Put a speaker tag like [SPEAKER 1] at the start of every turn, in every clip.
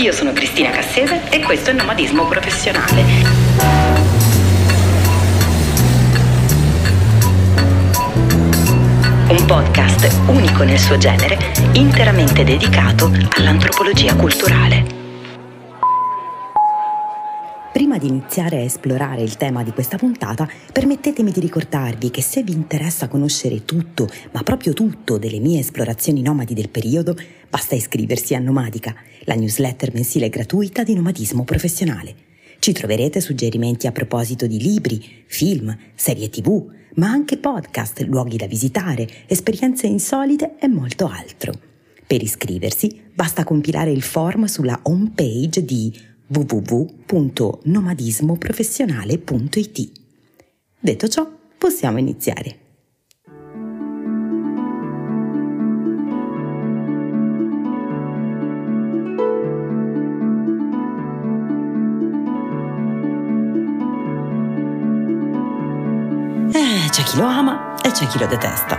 [SPEAKER 1] Io sono Cristina Cassese e questo è Nomadismo Professionale. Un podcast unico nel suo genere, interamente dedicato all'antropologia culturale. Di iniziare a esplorare il tema di questa puntata, permettetemi di ricordarvi che se vi interessa conoscere tutto, ma proprio tutto, delle mie esplorazioni nomadi del periodo, basta iscriversi a Nomadica, la newsletter mensile gratuita di nomadismo professionale. Ci troverete suggerimenti a proposito di libri, film, serie tv, ma anche podcast, luoghi da visitare, esperienze insolite e molto altro. Per iscriversi basta compilare il form sulla home page di www.nomadismoprofessionale.it. Detto ciò, possiamo iniziare. Eh, c'è chi lo ama e c'è chi lo detesta.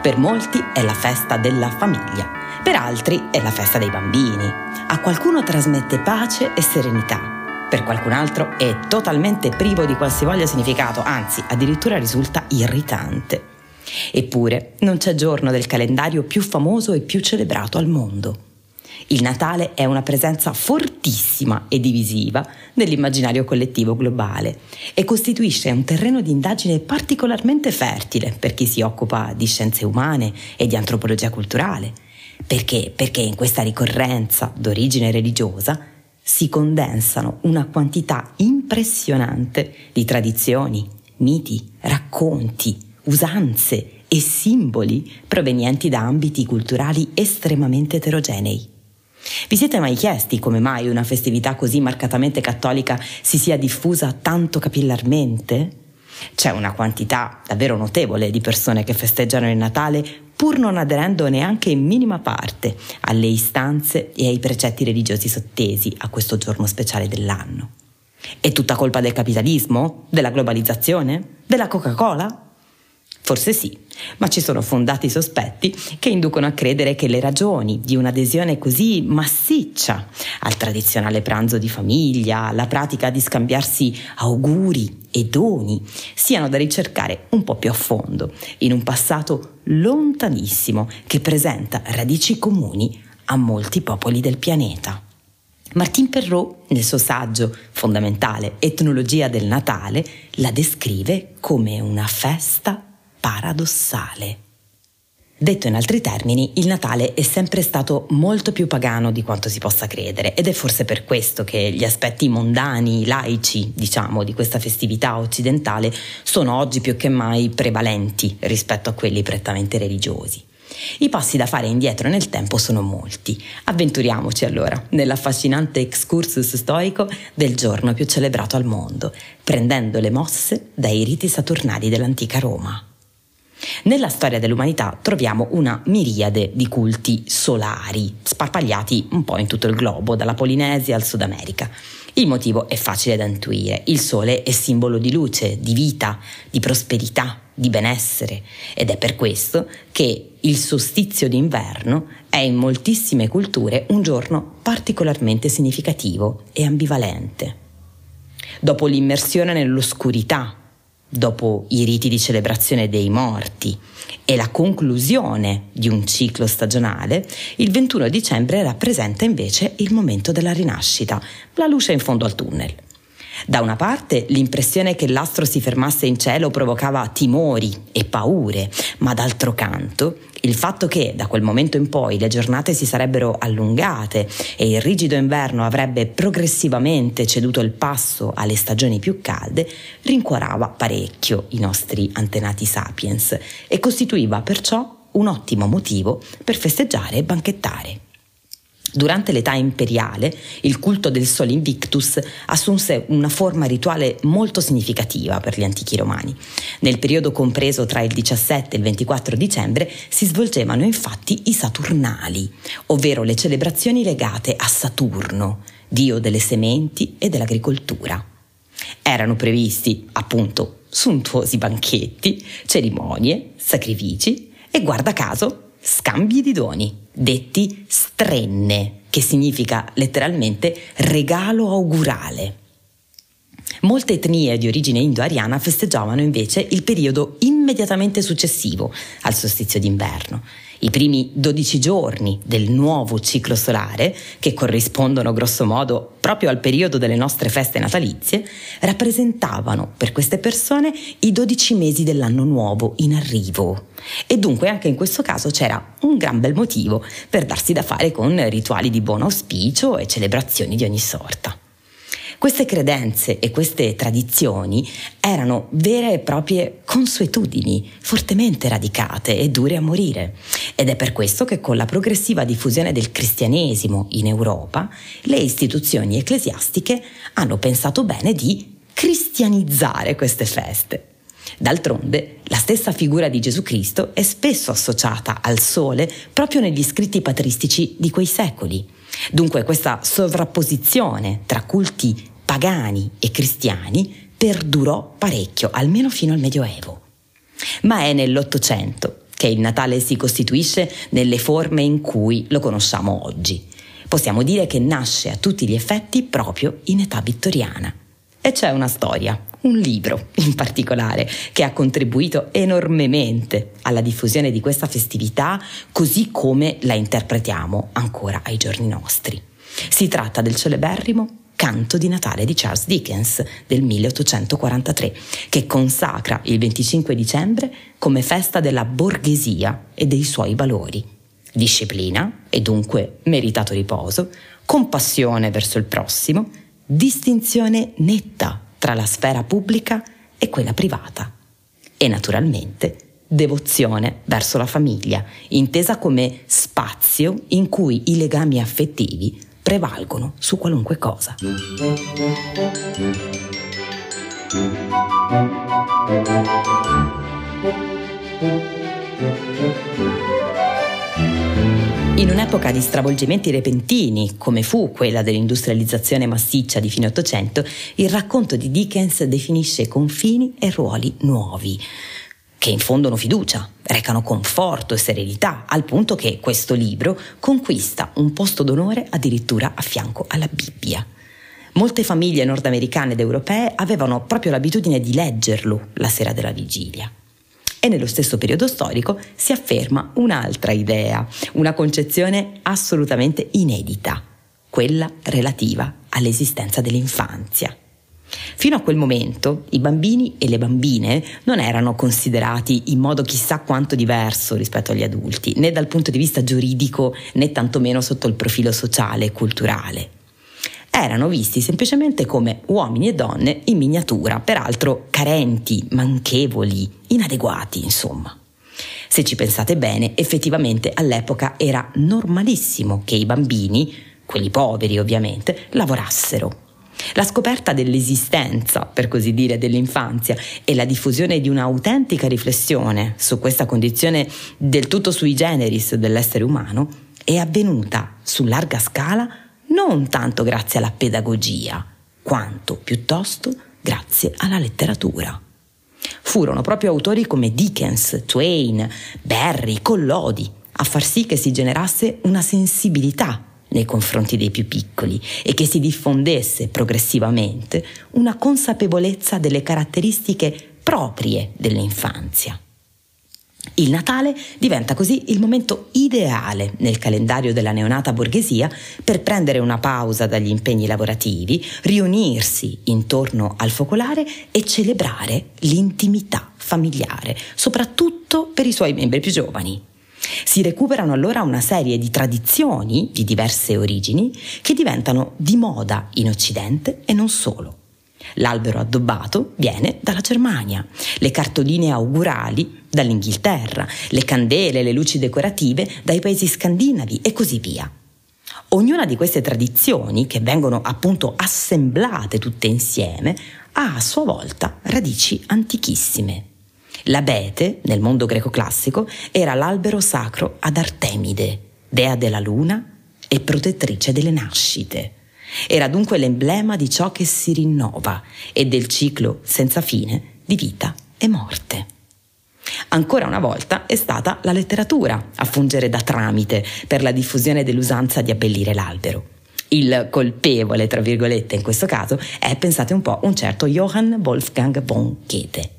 [SPEAKER 1] Per molti è la festa della famiglia, per altri è la festa dei bambini. A qualcuno trasmette pace e serenità, per qualcun altro è totalmente privo di qualsivoglia significato, anzi addirittura risulta irritante. Eppure non c'è giorno del calendario più famoso e più celebrato al mondo. Il Natale è una presenza fortissima e divisiva nell'immaginario collettivo globale e costituisce un terreno di indagine particolarmente fertile per chi si occupa di scienze umane e di antropologia culturale. Perché? Perché in questa ricorrenza d'origine religiosa si condensano una quantità impressionante di tradizioni, miti, racconti, usanze e simboli provenienti da ambiti culturali estremamente eterogenei. Vi siete mai chiesti come mai una festività così marcatamente cattolica si sia diffusa tanto capillarmente? C'è una quantità davvero notevole di persone che festeggiano il Natale pur non aderendo neanche in minima parte alle istanze e ai precetti religiosi sottesi a questo giorno speciale dell'anno. È tutta colpa del capitalismo? Della globalizzazione? Della Coca-Cola? Forse sì, ma ci sono fondati sospetti che inducono a credere che le ragioni di un'adesione così massiccia al tradizionale pranzo di famiglia, alla pratica di scambiarsi auguri e doni, siano da ricercare un po' più a fondo, in un passato lontanissimo che presenta radici comuni a molti popoli del pianeta. Martin Perrault, nel suo saggio fondamentale Etnologia del Natale, la descrive come una festa paradossale. Detto in altri termini, il Natale è sempre stato molto più pagano di quanto si possa credere ed è forse per questo che gli aspetti mondani, laici, diciamo, di questa festività occidentale sono oggi più che mai prevalenti rispetto a quelli prettamente religiosi. I passi da fare indietro nel tempo sono molti. Avventuriamoci allora nell'affascinante excursus storico del giorno più celebrato al mondo, prendendo le mosse dai riti saturnali dell'antica Roma. Nella storia dell'umanità troviamo una miriade di culti solari, sparpagliati un po' in tutto il globo, dalla Polinesia al Sud America. Il motivo è facile da intuire. Il sole è simbolo di luce, di vita, di prosperità, di benessere ed è per questo che il solstizio d'inverno è in moltissime culture un giorno particolarmente significativo e ambivalente. Dopo l'immersione nell'oscurità dopo i riti di celebrazione dei morti e la conclusione di un ciclo stagionale, il 21 dicembre rappresenta invece il momento della rinascita, la luce in fondo al tunnel. Da una parte l'impressione che l'astro si fermasse in cielo provocava timori e paure, ma d'altro canto il fatto che da quel momento in poi le giornate si sarebbero allungate e il rigido inverno avrebbe progressivamente ceduto il passo alle stagioni più calde rincuorava parecchio i nostri antenati sapiens e costituiva perciò un ottimo motivo per festeggiare e banchettare. Durante l'età imperiale, il culto del Sol Invictus assunse una forma rituale molto significativa per gli antichi romani. Nel periodo compreso tra il 17 e il 24 dicembre si svolgevano infatti i Saturnali, ovvero le celebrazioni legate a Saturno, dio delle sementi e dell'agricoltura. Erano previsti, appunto, suntuosi banchetti, cerimonie, sacrifici e guarda caso scambi di doni, detti strenne, che significa letteralmente regalo augurale. Molte etnie di origine indo-ariana festeggiavano invece il periodo immediatamente successivo al solstizio d'inverno i primi 12 giorni del nuovo ciclo solare, che corrispondono grosso modo proprio al periodo delle nostre feste natalizie, rappresentavano per queste persone i 12 mesi dell'anno nuovo in arrivo. E dunque anche in questo caso c'era un gran bel motivo per darsi da fare con rituali di buon auspicio e celebrazioni di ogni sorta. Queste credenze e queste tradizioni erano vere e proprie consuetudini, fortemente radicate e dure a morire. Ed è per questo che con la progressiva diffusione del cristianesimo in Europa, le istituzioni ecclesiastiche hanno pensato bene di cristianizzare queste feste. D'altronde, la stessa figura di Gesù Cristo è spesso associata al sole proprio negli scritti patristici di quei secoli. Dunque questa sovrapposizione tra culti pagani e cristiani perdurò parecchio, almeno fino al Medioevo. Ma è nell'Ottocento che il Natale si costituisce nelle forme in cui lo conosciamo oggi. Possiamo dire che nasce a tutti gli effetti proprio in età vittoriana. E c'è una storia, un libro in particolare, che ha contribuito enormemente alla diffusione di questa festività così come la interpretiamo ancora ai giorni nostri. Si tratta del celeberrimo Canto di Natale di Charles Dickens del 1843, che consacra il 25 dicembre come festa della borghesia e dei suoi valori. Disciplina e dunque meritato riposo, compassione verso il prossimo, distinzione netta tra la sfera pubblica e quella privata. E naturalmente devozione verso la famiglia, intesa come spazio in cui i legami affettivi prevalgono su qualunque cosa. In un'epoca di stravolgimenti repentini, come fu quella dell'industrializzazione massiccia di fine Ottocento, il racconto di Dickens definisce confini e ruoli nuovi che infondono fiducia, recano conforto e serenità, al punto che questo libro conquista un posto d'onore addirittura a fianco alla Bibbia. Molte famiglie nordamericane ed europee avevano proprio l'abitudine di leggerlo la sera della vigilia. E nello stesso periodo storico si afferma un'altra idea, una concezione assolutamente inedita, quella relativa all'esistenza dell'infanzia. Fino a quel momento i bambini e le bambine non erano considerati in modo chissà quanto diverso rispetto agli adulti, né dal punto di vista giuridico né tantomeno sotto il profilo sociale e culturale. Erano visti semplicemente come uomini e donne in miniatura, peraltro carenti, manchevoli, inadeguati, insomma. Se ci pensate bene, effettivamente all'epoca era normalissimo che i bambini, quelli poveri ovviamente, lavorassero la scoperta dell'esistenza, per così dire, dell'infanzia e la diffusione di un'autentica riflessione su questa condizione del tutto sui generis dell'essere umano è avvenuta su larga scala non tanto grazie alla pedagogia, quanto piuttosto grazie alla letteratura. Furono proprio autori come Dickens, Twain, Barry, Collodi a far sì che si generasse una sensibilità nei confronti dei più piccoli e che si diffondesse progressivamente una consapevolezza delle caratteristiche proprie dell'infanzia. Il Natale diventa così il momento ideale nel calendario della neonata borghesia per prendere una pausa dagli impegni lavorativi, riunirsi intorno al focolare e celebrare l'intimità familiare, soprattutto per i suoi membri più giovani. Si recuperano allora una serie di tradizioni di diverse origini che diventano di moda in Occidente e non solo. L'albero addobbato viene dalla Germania, le cartoline augurali dall'Inghilterra, le candele, le luci decorative dai paesi scandinavi e così via. Ognuna di queste tradizioni, che vengono appunto assemblate tutte insieme, ha a sua volta radici antichissime. L'abete, nel mondo greco classico, era l'albero sacro ad Artemide, dea della luna e protettrice delle nascite. Era dunque l'emblema di ciò che si rinnova e del ciclo senza fine di vita e morte. Ancora una volta è stata la letteratura a fungere da tramite per la diffusione dell'usanza di abbellire l'albero. Il colpevole, tra virgolette, in questo caso è, pensate un po', un certo Johann Wolfgang von Goethe,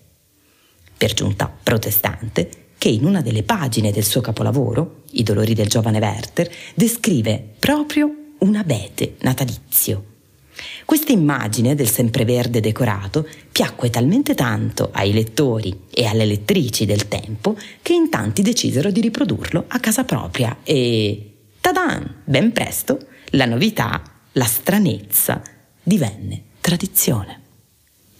[SPEAKER 1] per giunta protestante, che in una delle pagine del suo capolavoro, I dolori del giovane Werther, descrive proprio un abete natalizio. Questa immagine del sempreverde decorato piacque talmente tanto ai lettori e alle lettrici del tempo che in tanti decisero di riprodurlo a casa propria e tadan, ben presto la novità, la stranezza divenne tradizione.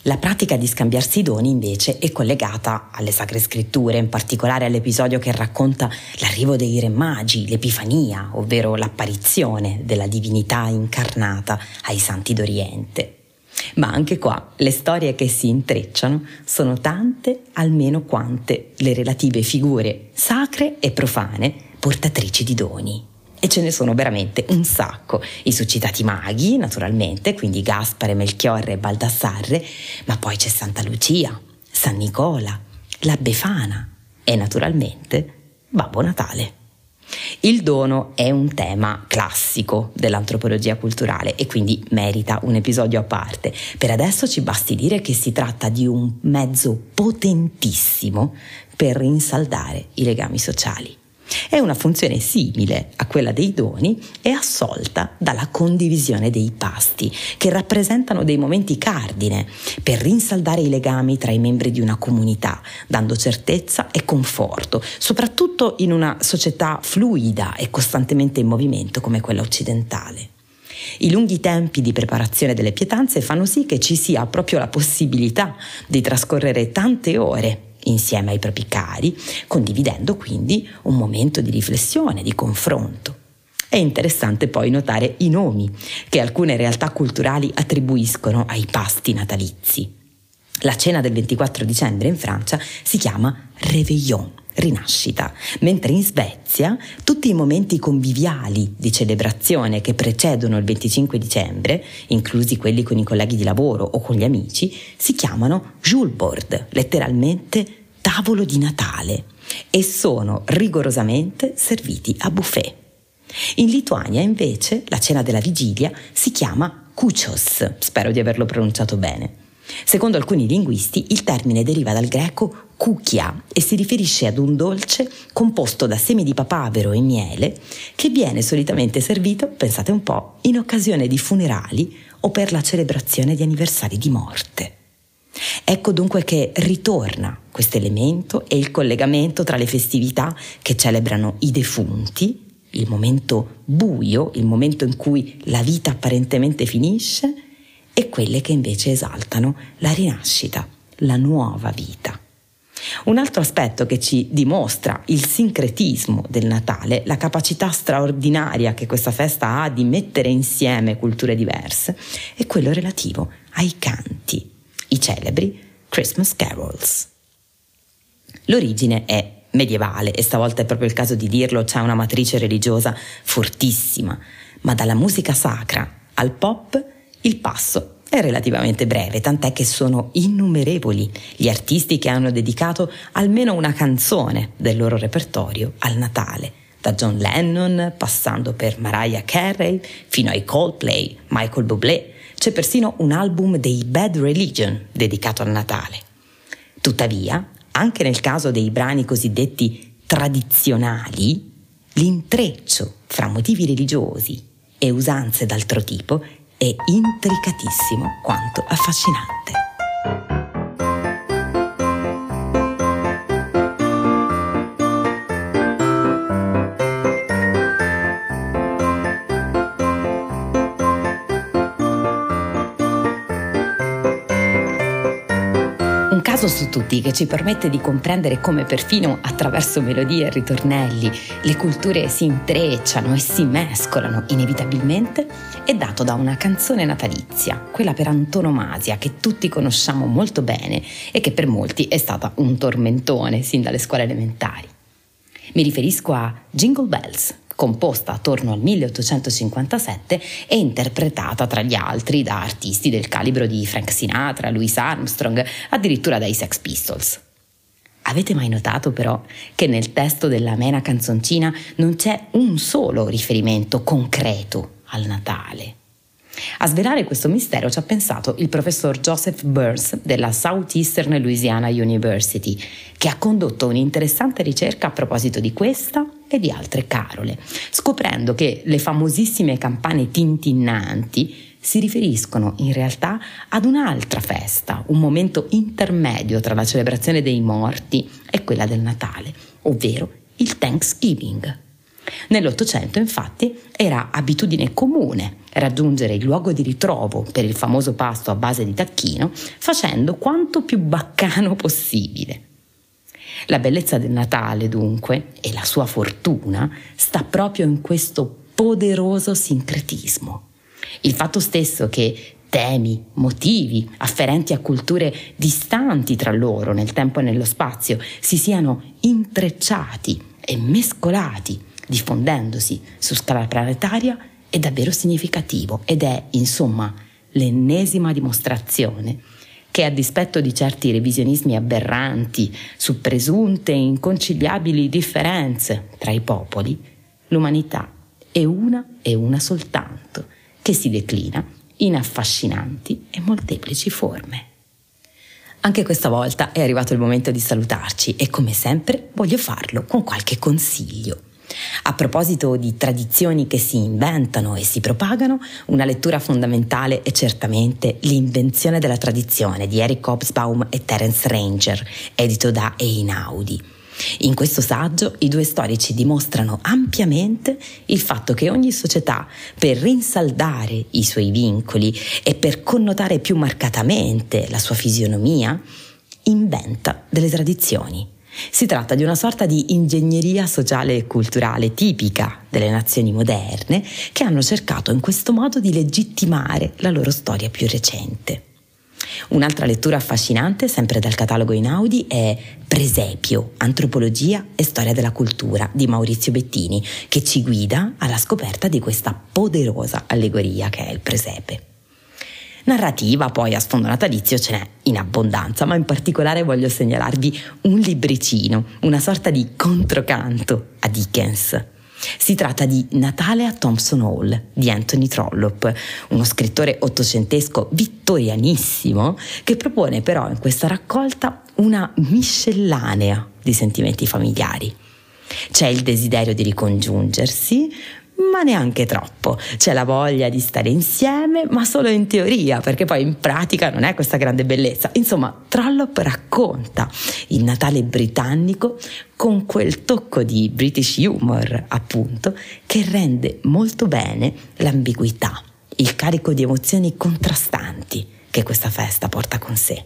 [SPEAKER 1] La pratica di scambiarsi i doni invece è collegata alle sacre scritture, in particolare all'episodio che racconta l'arrivo dei re magi, l'Epifania, ovvero l'apparizione della divinità incarnata ai santi d'Oriente. Ma anche qua le storie che si intrecciano sono tante almeno quante le relative figure sacre e profane portatrici di doni. E ce ne sono veramente un sacco. I suscitati maghi, naturalmente, quindi Gaspare, Melchiorre e Baldassarre, ma poi c'è Santa Lucia, San Nicola, la Befana e naturalmente Babbo Natale. Il dono è un tema classico dell'antropologia culturale e quindi merita un episodio a parte. Per adesso ci basti dire che si tratta di un mezzo potentissimo per rinsaldare i legami sociali. È una funzione simile a quella dei doni e assolta dalla condivisione dei pasti, che rappresentano dei momenti cardine per rinsaldare i legami tra i membri di una comunità, dando certezza e conforto, soprattutto in una società fluida e costantemente in movimento come quella occidentale. I lunghi tempi di preparazione delle pietanze fanno sì che ci sia proprio la possibilità di trascorrere tante ore insieme ai propri cari, condividendo quindi un momento di riflessione, di confronto. È interessante poi notare i nomi che alcune realtà culturali attribuiscono ai pasti natalizi. La cena del 24 dicembre in Francia si chiama Réveillon, rinascita, mentre in Svezia tutti i momenti conviviali di celebrazione che precedono il 25 dicembre, inclusi quelli con i colleghi di lavoro o con gli amici, si chiamano Julbord, letteralmente tavolo di Natale, e sono rigorosamente serviti a buffet. In Lituania invece la cena della vigilia si chiama Kuchos, spero di averlo pronunciato bene. Secondo alcuni linguisti il termine deriva dal greco cucchia e si riferisce ad un dolce composto da semi di papavero e miele che viene solitamente servito, pensate un po', in occasione di funerali o per la celebrazione di anniversari di morte. Ecco dunque che ritorna questo elemento e il collegamento tra le festività che celebrano i defunti, il momento buio, il momento in cui la vita apparentemente finisce, e quelle che invece esaltano la rinascita, la nuova vita. Un altro aspetto che ci dimostra il sincretismo del Natale, la capacità straordinaria che questa festa ha di mettere insieme culture diverse, è quello relativo ai canti, i celebri Christmas carols. L'origine è medievale e stavolta è proprio il caso di dirlo, c'è una matrice religiosa fortissima, ma dalla musica sacra al pop il passo è relativamente breve, tant'è che sono innumerevoli gli artisti che hanno dedicato almeno una canzone del loro repertorio al Natale, da John Lennon, passando per Mariah Carey, fino ai Coldplay, Michael Bublé. C'è persino un album dei Bad Religion dedicato al Natale. Tuttavia, anche nel caso dei brani cosiddetti tradizionali, l'intreccio fra motivi religiosi e usanze d'altro tipo è intricatissimo quanto affascinante. caso su tutti che ci permette di comprendere come perfino attraverso melodie e ritornelli le culture si intrecciano e si mescolano inevitabilmente è dato da una canzone natalizia, quella per antonomasia che tutti conosciamo molto bene e che per molti è stata un tormentone sin dalle scuole elementari. Mi riferisco a Jingle Bells, composta attorno al 1857 e interpretata tra gli altri da artisti del calibro di Frank Sinatra, Louis Armstrong, addirittura dai Sex Pistols. Avete mai notato però che nel testo della mena canzoncina non c'è un solo riferimento concreto al Natale? A svelare questo mistero ci ha pensato il professor Joseph Burns della Southeastern Louisiana University, che ha condotto un'interessante ricerca a proposito di questa e di altre carole, scoprendo che le famosissime campane tintinnanti si riferiscono in realtà ad un'altra festa, un momento intermedio tra la celebrazione dei morti e quella del Natale, ovvero il Thanksgiving. Nell'Ottocento, infatti, era abitudine comune raggiungere il luogo di ritrovo per il famoso pasto a base di tacchino facendo quanto più baccano possibile. La bellezza del Natale, dunque, e la sua fortuna sta proprio in questo poderoso sincretismo. Il fatto stesso che temi, motivi afferenti a culture distanti tra loro nel tempo e nello spazio si siano intrecciati e mescolati, diffondendosi su scala planetaria, è davvero significativo ed è, insomma, l'ennesima dimostrazione che a dispetto di certi revisionismi aberranti su presunte e inconciliabili differenze tra i popoli, l'umanità è una e una soltanto che si declina in affascinanti e molteplici forme. Anche questa volta è arrivato il momento di salutarci e come sempre voglio farlo con qualche consiglio. A proposito di tradizioni che si inventano e si propagano, una lettura fondamentale è certamente L'invenzione della tradizione di Eric Hobsbawm e Terence Ranger, edito da Einaudi. In questo saggio i due storici dimostrano ampiamente il fatto che ogni società, per rinsaldare i suoi vincoli e per connotare più marcatamente la sua fisionomia, inventa delle tradizioni. Si tratta di una sorta di ingegneria sociale e culturale tipica delle nazioni moderne che hanno cercato in questo modo di legittimare la loro storia più recente. Un'altra lettura affascinante, sempre dal catalogo Inaudi, è Presepio, Antropologia e Storia della Cultura di Maurizio Bettini, che ci guida alla scoperta di questa poderosa allegoria che è il presepe. Narrativa poi a sfondo natalizio ce n'è in abbondanza, ma in particolare voglio segnalarvi un libricino, una sorta di controcanto a Dickens. Si tratta di Natale a Thompson Hall di Anthony Trollope, uno scrittore ottocentesco vittorianissimo che propone però in questa raccolta una miscellanea di sentimenti familiari. C'è il desiderio di ricongiungersi, ma neanche troppo. C'è la voglia di stare insieme, ma solo in teoria, perché poi in pratica non è questa grande bellezza. Insomma, Trollope racconta il Natale britannico con quel tocco di British humor, appunto, che rende molto bene l'ambiguità, il carico di emozioni contrastanti che questa festa porta con sé.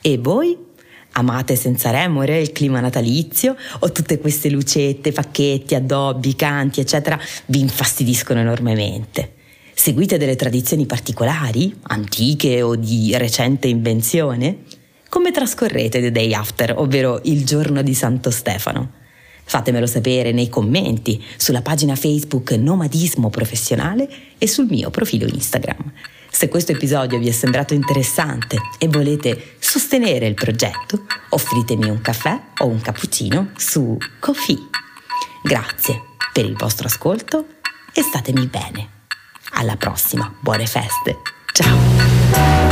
[SPEAKER 1] E voi? Amate senza remore il clima natalizio o tutte queste lucette, pacchetti, addobbi, canti, eccetera, vi infastidiscono enormemente? Seguite delle tradizioni particolari, antiche o di recente invenzione? Come trascorrete The Day After, ovvero il giorno di Santo Stefano? Fatemelo sapere nei commenti sulla pagina Facebook Nomadismo Professionale e sul mio profilo Instagram. Se questo episodio vi è sembrato interessante e volete sostenere il progetto, offritemi un caffè o un cappuccino su Coffee. Grazie per il vostro ascolto e statemi bene. Alla prossima, buone feste. Ciao!